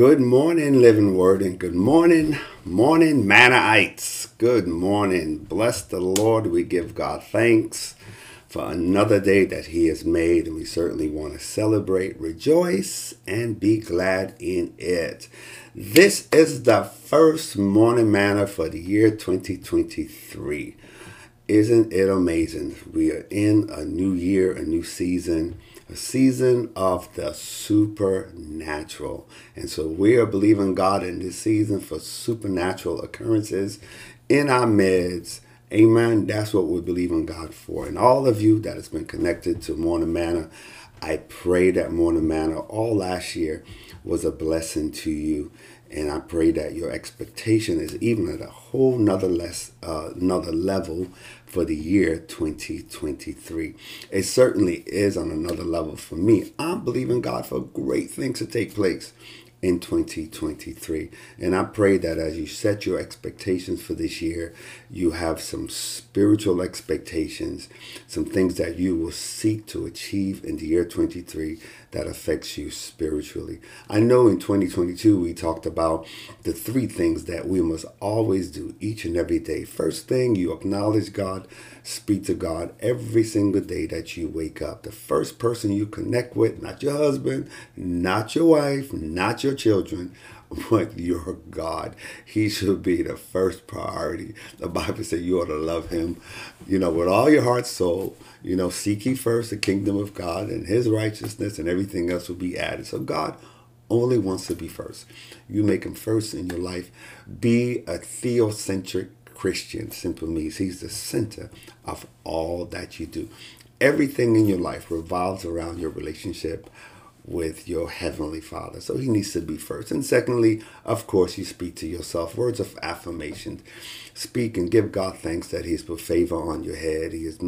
Good morning, Living Word, and good morning, morning, Mannaites. Good morning. Bless the Lord. We give God thanks for another day that He has made, and we certainly want to celebrate, rejoice, and be glad in it. This is the first morning manna for the year 2023. Isn't it amazing? We are in a new year, a new season a season of the supernatural. And so we are believing God in this season for supernatural occurrences in our midst. Amen. That's what we believe in God for. And all of you that has been connected to Morning Manna, I pray that Morning Manna all last year was a blessing to you. And I pray that your expectation is even at a whole nother less uh, another level for the year 2023. It certainly is on another level for me. I'm believing God for great things to take place in 2023. And I pray that as you set your expectations for this year, you have some spiritual expectations, some things that you will seek to achieve in the year 23 that affects you spiritually. I know in 2022 we talked about the three things that we must always do each and every day. First thing, you acknowledge God, speak to God every single day that you wake up. The first person you connect with, not your husband, not your wife, not your children, but your God. He should be the first priority. The Bible says you ought to love him, you know, with all your heart, soul. You know, seek ye first the kingdom of God and his righteousness, and everything else will be added. So God only wants to be first. You make him first in your life. Be a theocentric Christian. Simple means he's the center of all that you do. Everything in your life revolves around your relationship with your heavenly father. So he needs to be first. And secondly, of course, you speak to yourself words of affirmation. Speak and give God thanks that He's put favor on your head, He has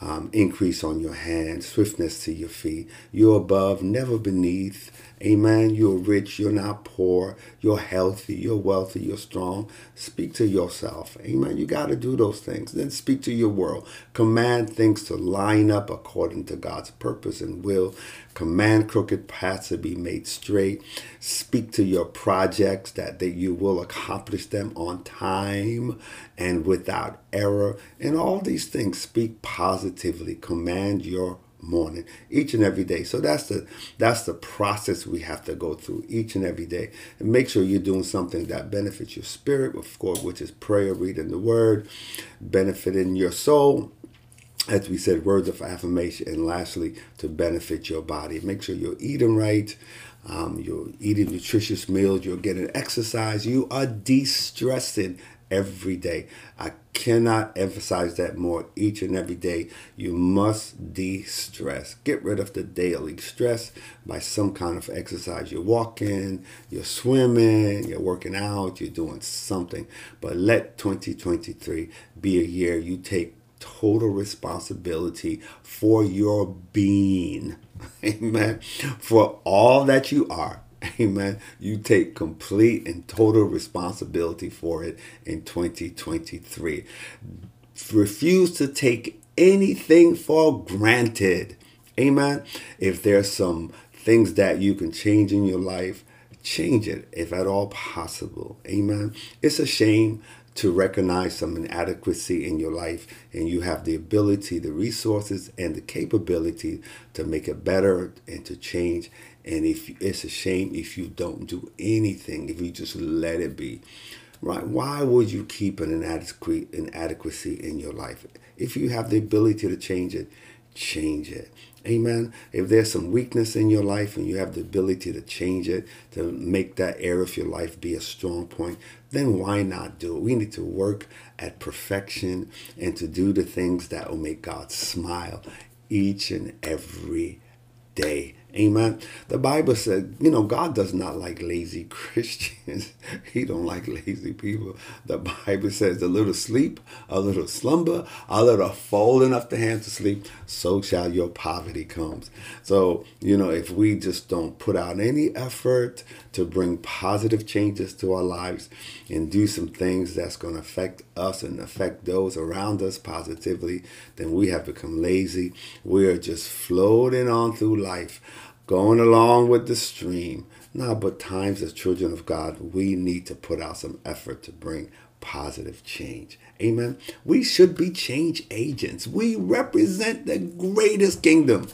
um, increase on your hand, swiftness to your feet. You're above, never beneath. Amen. You're rich, you're not poor, you're healthy, you're wealthy, you're strong. Speak to yourself. Amen. You got to do those things. Then speak to your world. Command things to line up according to God's purpose and will. Command crooked paths to be made straight. Speak to your projects that, that you will accomplish them on time and without error. And all these things speak positively. Command your morning each and every day so that's the that's the process we have to go through each and every day and make sure you're doing something that benefits your spirit of course which is prayer reading the word benefiting your soul as we said words of affirmation and lastly to benefit your body make sure you're eating right um, you're eating nutritious meals you're getting exercise you are de-stressing every day. I cannot emphasize that more each and every day. You must de stress. Get rid of the daily stress by some kind of exercise. You're walking, you're swimming, you're working out, you're doing something. But let 2023 be a year you take total responsibility for your being. Amen. For all that you are Amen. You take complete and total responsibility for it in 2023. Refuse to take anything for granted. Amen. If there's some things that you can change in your life, change it if at all possible. Amen. It's a shame to recognize some inadequacy in your life and you have the ability, the resources, and the capability to make it better and to change. And if it's a shame if you don't do anything, if you just let it be. Right? Why would you keep an inadequate inadequacy in your life? If you have the ability to change it, change it. Amen. If there's some weakness in your life and you have the ability to change it, to make that area of your life be a strong point, then why not do it? We need to work at perfection and to do the things that will make God smile each and every day. Amen. The Bible said, you know, God does not like lazy Christians. he don't like lazy people. The Bible says a little sleep, a little slumber, a little folding up the hands to sleep, so shall your poverty comes. So, you know, if we just don't put out any effort to bring positive changes to our lives and do some things that's going to affect us and affect those around us positively, then we have become lazy. We are just floating on through life going along with the stream. No, but times as children of God, we need to put out some effort to bring positive change. Amen. We should be change agents. We represent the greatest kingdom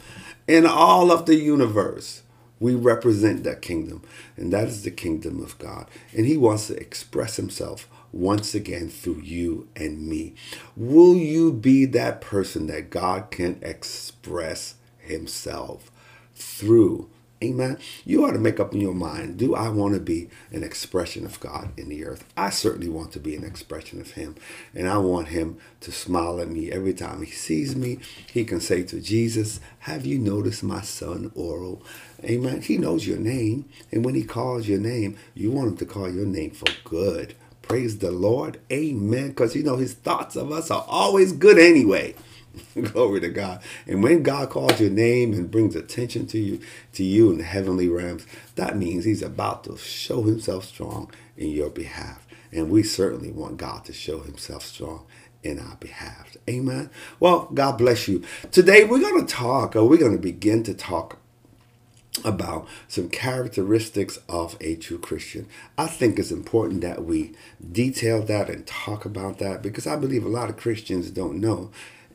in all of the universe. We represent that kingdom, and that is the kingdom of God. And He wants to express Himself once again through you and me. Will you be that person that God can express Himself through? Amen. You ought to make up in your mind do I want to be an expression of God in the earth? I certainly want to be an expression of Him. And I want Him to smile at me every time He sees me. He can say to Jesus, Have you noticed my son Oral? Amen. He knows your name. And when He calls your name, you want Him to call your name for good. Praise the Lord. Amen. Because you know His thoughts of us are always good anyway. Glory to God. And when God calls your name and brings attention to you to you in the heavenly realms, that means he's about to show himself strong in your behalf. And we certainly want God to show himself strong in our behalf. Amen. Well, God bless you. Today we're going to talk, or we're going to begin to talk about some characteristics of a true Christian. I think it's important that we detail that and talk about that because I believe a lot of Christians don't know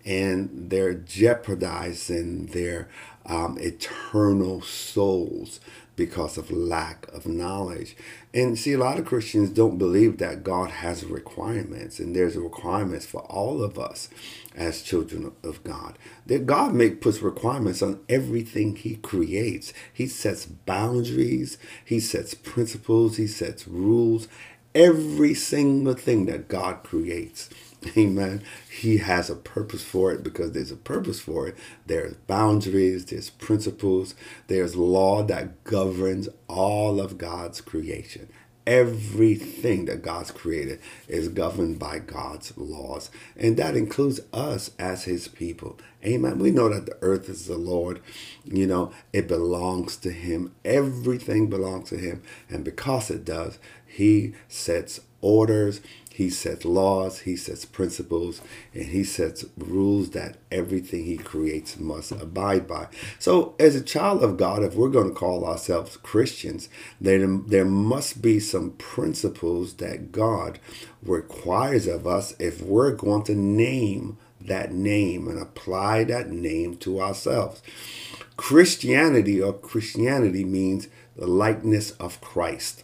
and they're jeopardizing their um, eternal souls because of lack of knowledge. And see, a lot of Christians don't believe that God has requirements, and there's requirements for all of us as children of God. That God make puts requirements on everything He creates. He sets boundaries, He sets principles, He sets rules. Every single thing that God creates Amen. He has a purpose for it because there's a purpose for it. There's boundaries, there's principles, there's law that governs all of God's creation. Everything that God's created is governed by God's laws, and that includes us as His people. Amen. We know that the earth is the Lord, you know, it belongs to Him. Everything belongs to Him, and because it does, He sets orders, he sets laws, he sets principles, and he sets rules that everything he creates must abide by. So, as a child of God, if we're going to call ourselves Christians, then there must be some principles that God requires of us if we're going to name that name and apply that name to ourselves. Christianity or Christianity means the likeness of Christ.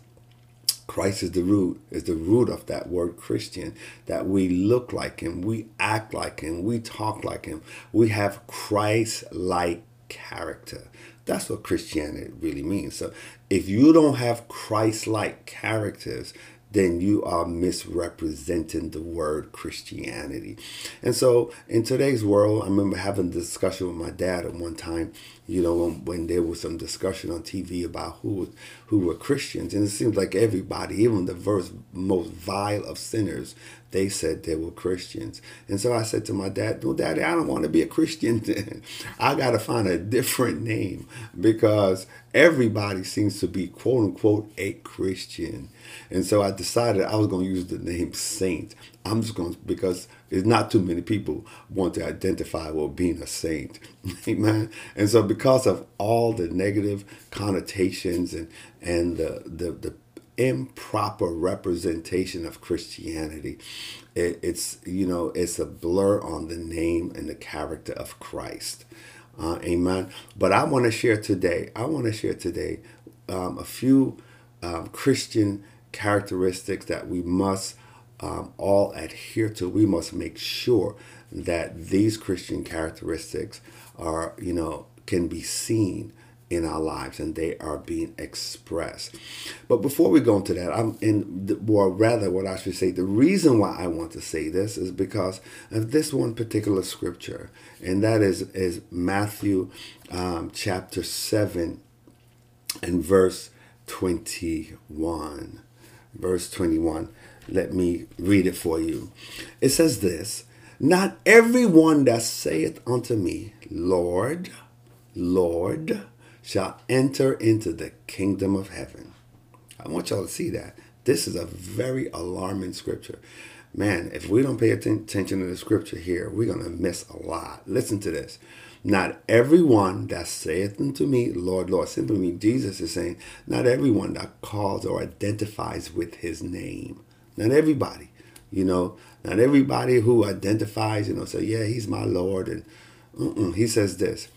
Christ is the root, is the root of that word Christian, that we look like him, we act like him, we talk like him, we have Christ like character. That's what Christianity really means. So if you don't have Christ like characters, then you are misrepresenting the word Christianity. And so in today's world, I remember having a discussion with my dad at one time, you know, when, when there was some discussion on TV about who who were Christians. And it seems like everybody, even the verse, most vile of sinners, they said they were Christians. And so I said to my dad, Well, daddy, I don't want to be a Christian. I got to find a different name because everybody seems to be, quote unquote, a Christian. And so I decided I was going to use the name Saint. I'm just going to, because it's not too many people want to identify with being a saint. Amen. And so because of all the negative connotations and, and the, the, the improper representation of Christianity. It, it's you know it's a blur on the name and the character of Christ. Uh, amen. But I want to share today. I want to share today um, a few um, Christian characteristics that we must um, all adhere to. We must make sure that these Christian characteristics are you know can be seen in our lives and they are being expressed. But before we go into that, I'm in, or rather, what I should say, the reason why I want to say this is because of this one particular scripture, and that is, is Matthew um, chapter 7 and verse 21. Verse 21. Let me read it for you. It says this Not everyone that saith unto me, Lord, Lord, shall enter into the kingdom of heaven. I want y'all to see that. This is a very alarming scripture. man, if we don't pay attention to the scripture here, we're going to miss a lot. Listen to this. Not everyone that saith unto me, Lord, Lord, simply mean Jesus is saying, not everyone that calls or identifies with his name. Not everybody, you know, not everybody who identifies, you know, say, yeah, he's my Lord. And uh-uh. he says this.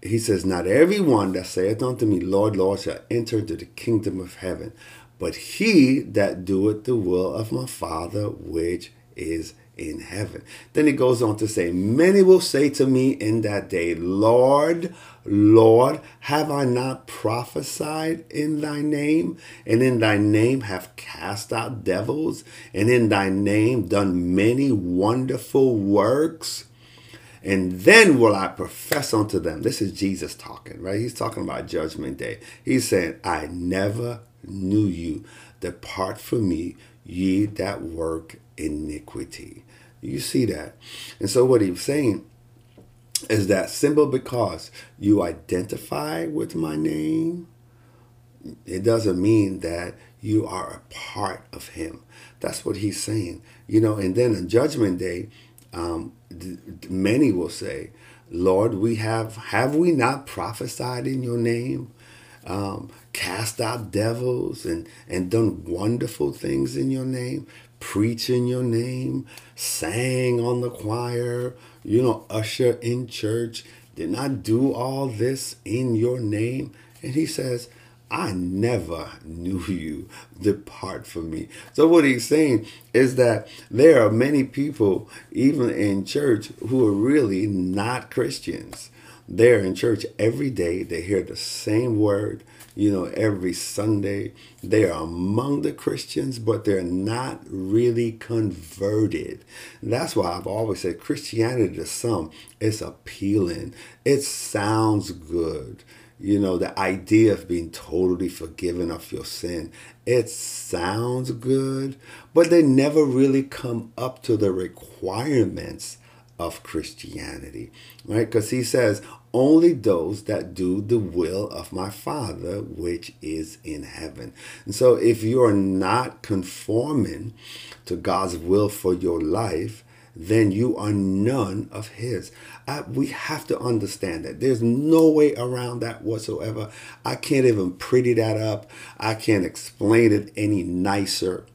He says, Not everyone that saith unto me, Lord, Lord, shall enter into the kingdom of heaven, but he that doeth the will of my Father which is in heaven. Then he goes on to say, Many will say to me in that day, Lord, Lord, have I not prophesied in thy name, and in thy name have cast out devils, and in thy name done many wonderful works? And then will I profess unto them. This is Jesus talking, right? He's talking about judgment day. He's saying, I never knew you. Depart from me, ye that work iniquity. You see that. And so what he's saying is that simple because you identify with my name, it doesn't mean that you are a part of him. That's what he's saying. You know, and then on judgment day, um, many will say, Lord, we have have we not prophesied in your name? Um, cast out devils and, and done wonderful things in your name, preach in your name, sang on the choir, you know, usher in church, did not do all this in your name. And he says, I never knew you. Depart from me. So, what he's saying is that there are many people, even in church, who are really not Christians. They're in church every day. They hear the same word, you know, every Sunday. They are among the Christians, but they're not really converted. That's why I've always said Christianity to some is appealing. It sounds good. You know, the idea of being totally forgiven of your sin. It sounds good, but they never really come up to the requirements of Christianity, right? Because he says, only those that do the will of my Father which is in heaven. And so if you're not conforming to God's will for your life, then you are none of his. I, we have to understand that. There's no way around that whatsoever. I can't even pretty that up. I can't explain it any nicer.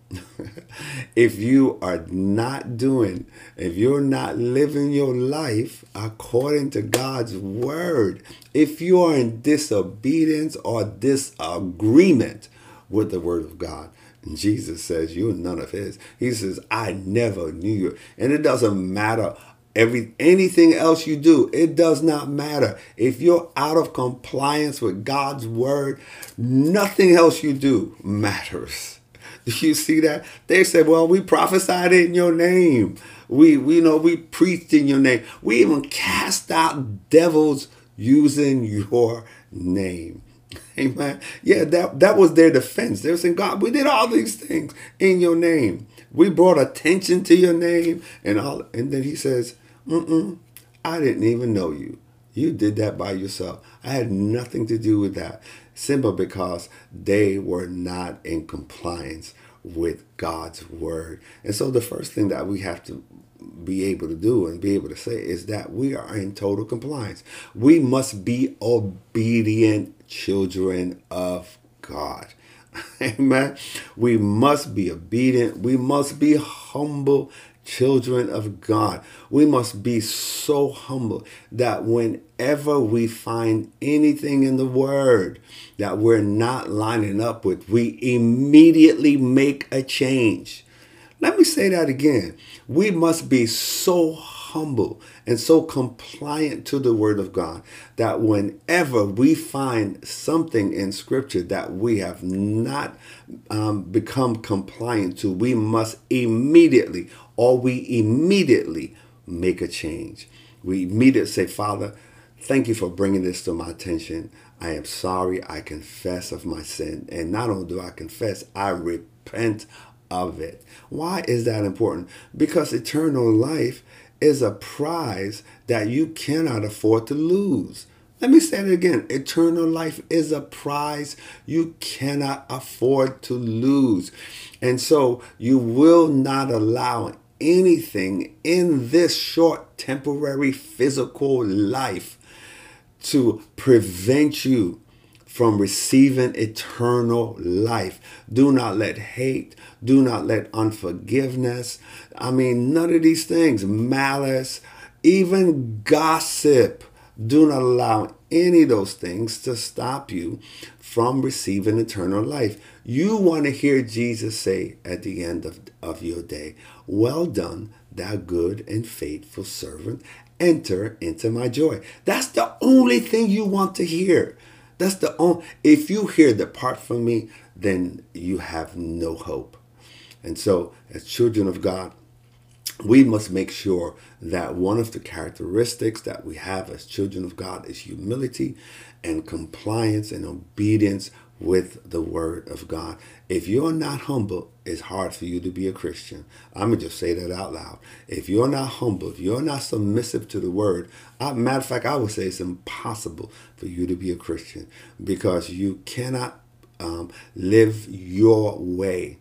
If you are not doing, if you're not living your life according to God's word, if you are in disobedience or disagreement with the word of God, Jesus says, You're none of his. He says, I never knew you. And it doesn't matter every anything else you do it does not matter if you're out of compliance with god's word nothing else you do matters you see that they said well we prophesied in your name we we know we preached in your name we even cast out devils using your name Amen. Yeah, that, that was their defense. They were saying, God, we did all these things in your name. We brought attention to your name and all. And then he says, Mm-mm, I didn't even know you. You did that by yourself. I had nothing to do with that. Simple because they were not in compliance with God's word. And so the first thing that we have to be able to do and be able to say is that we are in total compliance. We must be obedient children of God. Amen. We must be obedient. We must be humble children of God. We must be so humble that whenever we find anything in the Word that we're not lining up with, we immediately make a change. Let me say that again. We must be so humble and so compliant to the Word of God that whenever we find something in Scripture that we have not um, become compliant to, we must immediately, or we immediately make a change. We immediately say, Father, thank you for bringing this to my attention. I am sorry. I confess of my sin. And not only do I confess, I repent of it. Why is that important? Because eternal life is a prize that you cannot afford to lose. Let me say it again. Eternal life is a prize you cannot afford to lose. And so you will not allow anything in this short, temporary, physical life to prevent you from receiving eternal life. Do not let hate, do not let unforgiveness, I mean, none of these things, malice, even gossip, do not allow any of those things to stop you from receiving eternal life. You want to hear Jesus say at the end of, of your day, Well done, thou good and faithful servant. Enter into my joy. That's the only thing you want to hear. That's the only, if you hear depart from me, then you have no hope. And so, as children of God, we must make sure that one of the characteristics that we have as children of God is humility and compliance and obedience with the word of God. If you're not humble, it's hard for you to be a Christian. I'm going to just say that out loud. If you're not humble, if you're not submissive to the word, I, matter of fact, I would say it's impossible for you to be a Christian because you cannot um, live your way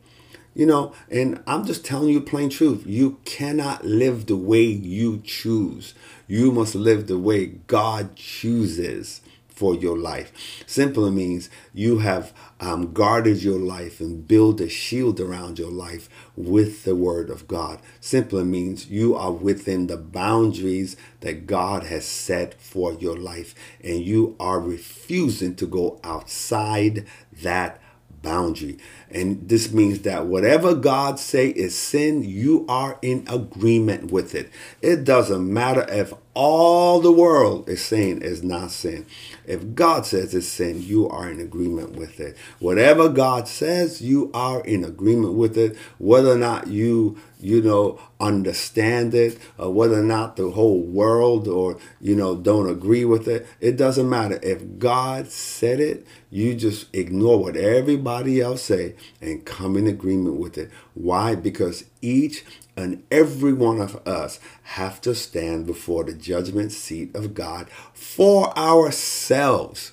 you know, and I'm just telling you plain truth. You cannot live the way you choose. You must live the way God chooses for your life. Simply means you have um, guarded your life and build a shield around your life with the word of God. Simply means you are within the boundaries that God has set for your life and you are refusing to go outside that boundary. And this means that whatever God say is sin, you are in agreement with it. It doesn't matter if all the world is saying is not sin. If God says it's sin, you are in agreement with it. Whatever God says, you are in agreement with it. Whether or not you, you know, understand it, or whether or not the whole world or, you know, don't agree with it, it doesn't matter. If God said it, you just ignore what everybody else say and come in agreement with it. Why? Because each and every one of us have to stand before the judgment seat of God for ourselves.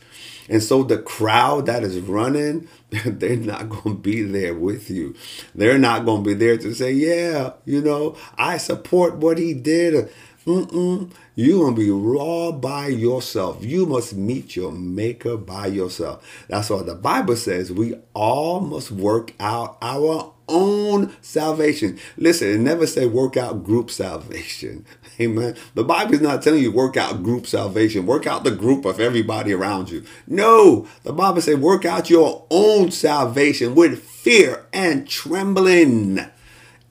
And so the crowd that is running, they're not going to be there with you. They're not going to be there to say, yeah, you know, I support what he did. Mm-mm. You're going to be raw by yourself. You must meet your maker by yourself. That's why the Bible says we all must work out our own salvation. Listen, it never say work out group salvation. Amen. The Bible is not telling you work out group salvation. Work out the group of everybody around you. No, the Bible says work out your own salvation with fear and trembling.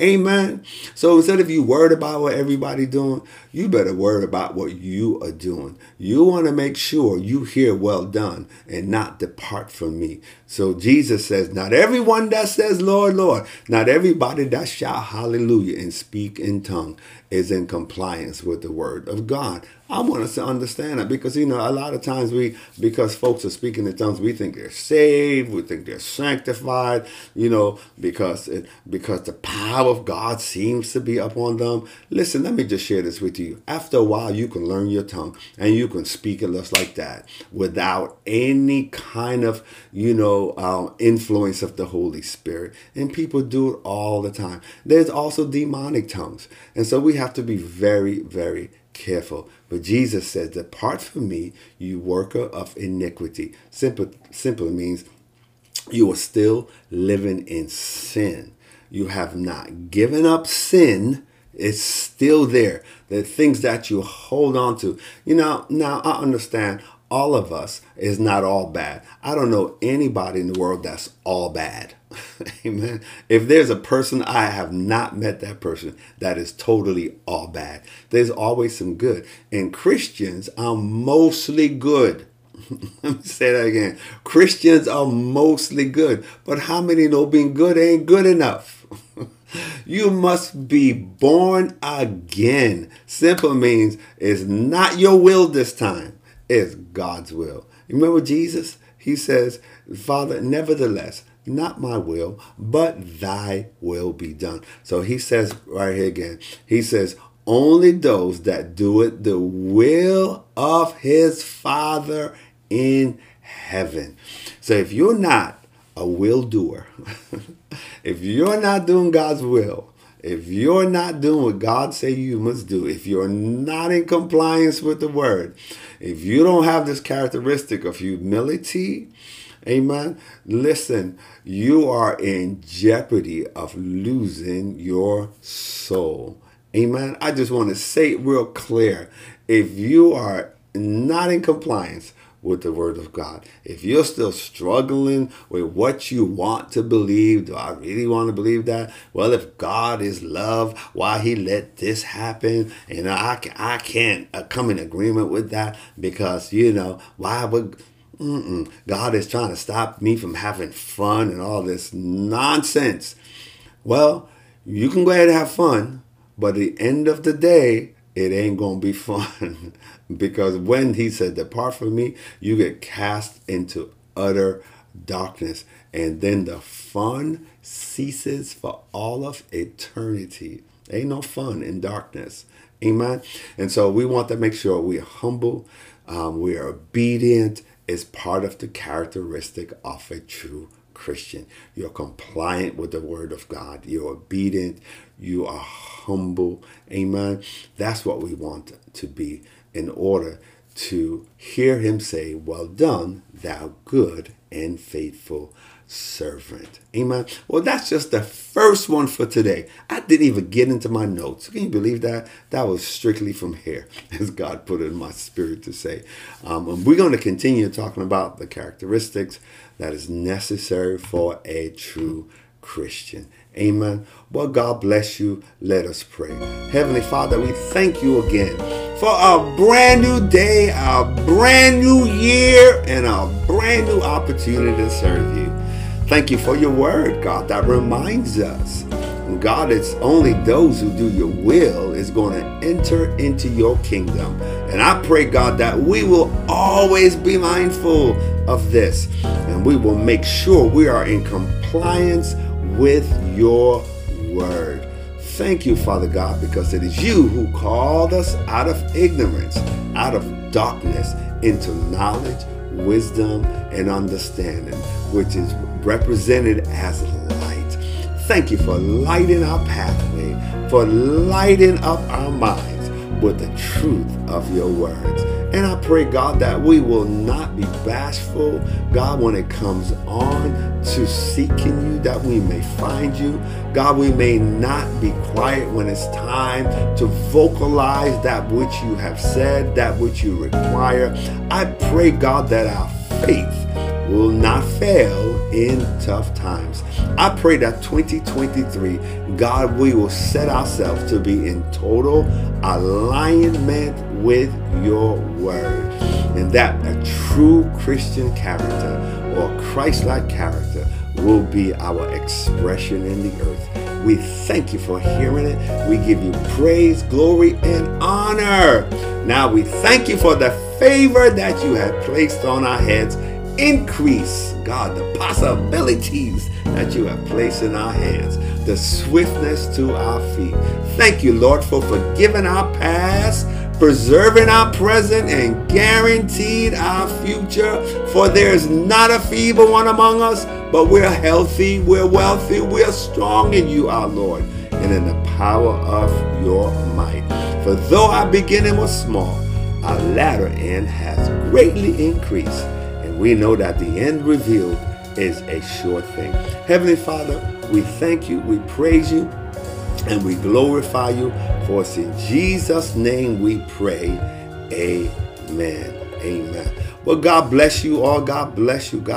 Amen. So instead of you worried about what everybody doing, you better worry about what you are doing. You want to make sure you hear well done and not depart from me. So Jesus says, not everyone that says, Lord, Lord, not everybody that shout hallelujah and speak in tongue is in compliance with the word of God. I want us to understand that because you know a lot of times we because folks are speaking in tongues, we think they're saved, we think they're sanctified, you know, because it, because the power of God seems to be upon them. Listen, let me just share this with you. After a while, you can learn your tongue and you can speak it just like that without any kind of you know um, influence of the Holy Spirit. And people do it all the time. There's also demonic tongues, and so we have to be very, very careful. But Jesus says, Depart from me, you worker of iniquity. Simple, simple means you are still living in sin. You have not given up sin. It's still there. The things that you hold on to. You know, now I understand all of us is not all bad. I don't know anybody in the world that's all bad. Amen. If there's a person, I have not met that person that is totally all bad. There's always some good. And Christians are mostly good. Let me say that again. Christians are mostly good. But how many know being good ain't good enough? you must be born again. Simple means it's not your will this time, it's God's will. Remember Jesus? He says, Father, nevertheless, not my will, but thy will be done. So he says right here again, he says, only those that do it the will of his Father in heaven. So if you're not a will doer, if you're not doing God's will, if you're not doing what God say you must do, if you're not in compliance with the word, if you don't have this characteristic of humility, amen, listen, you are in jeopardy of losing your soul. Amen. I just want to say it real clear. If you are not in compliance with the word of God. If you're still struggling with what you want to believe, do I really want to believe that? Well, if God is love, why he let this happen? And I, I can't uh, come in agreement with that because, you know, why would Mm-mm. God is trying to stop me from having fun and all this nonsense. Well, you can go ahead and have fun, but at the end of the day, it ain't gonna be fun because when he said depart from me you get cast into utter darkness and then the fun ceases for all of eternity ain't no fun in darkness amen and so we want to make sure we're humble um, we are obedient is part of the characteristic of a true Christian. You're compliant with the word of God. You're obedient. You are humble. Amen. That's what we want to be in order to hear him say, Well done, thou good and faithful servant. Amen. Well, that's just the first one for today. I didn't even get into my notes. Can you believe that? That was strictly from here, as God put it in my spirit to say. Um, and we're going to continue talking about the characteristics that is necessary for a true Christian. Amen. Well, God bless you. Let us pray. Heavenly Father, we thank you again for a brand new day, a brand new year, and a brand new opportunity to serve you. Thank you for your word, God, that reminds us. God, it's only those who do your will is going to enter into your kingdom. And I pray, God, that we will always be mindful of this and we will make sure we are in compliance with your word. Thank you, Father God, because it is you who called us out of ignorance, out of darkness, into knowledge, wisdom, and understanding, which is represented as light. Thank you for lighting our pathway, for lighting up our minds with the truth of your words. And I pray, God, that we will not be bashful, God, when it comes on to seeking you, that we may find you. God, we may not be quiet when it's time to vocalize that which you have said, that which you require. I pray, God, that our faith will not fail in tough times. I pray that 2023, God, we will set ourselves to be in total alignment with your word. And that a true Christian character or Christ like character will be our expression in the earth. We thank you for hearing it. We give you praise, glory, and honor. Now we thank you for the favor that you have placed on our heads increase, God, the possibilities that you have placed in our hands, the swiftness to our feet. Thank you, Lord, for forgiving our past, preserving our present, and guaranteed our future. For there is not a feeble one among us, but we're healthy, we're wealthy, we're strong in you, our Lord, and in the power of your might. For though our beginning was small, our latter end has greatly increased we know that the end revealed is a sure thing. Heavenly Father, we thank you, we praise you, and we glorify you. For it's in Jesus' name we pray. Amen. Amen. Well, God bless you all. God bless you. God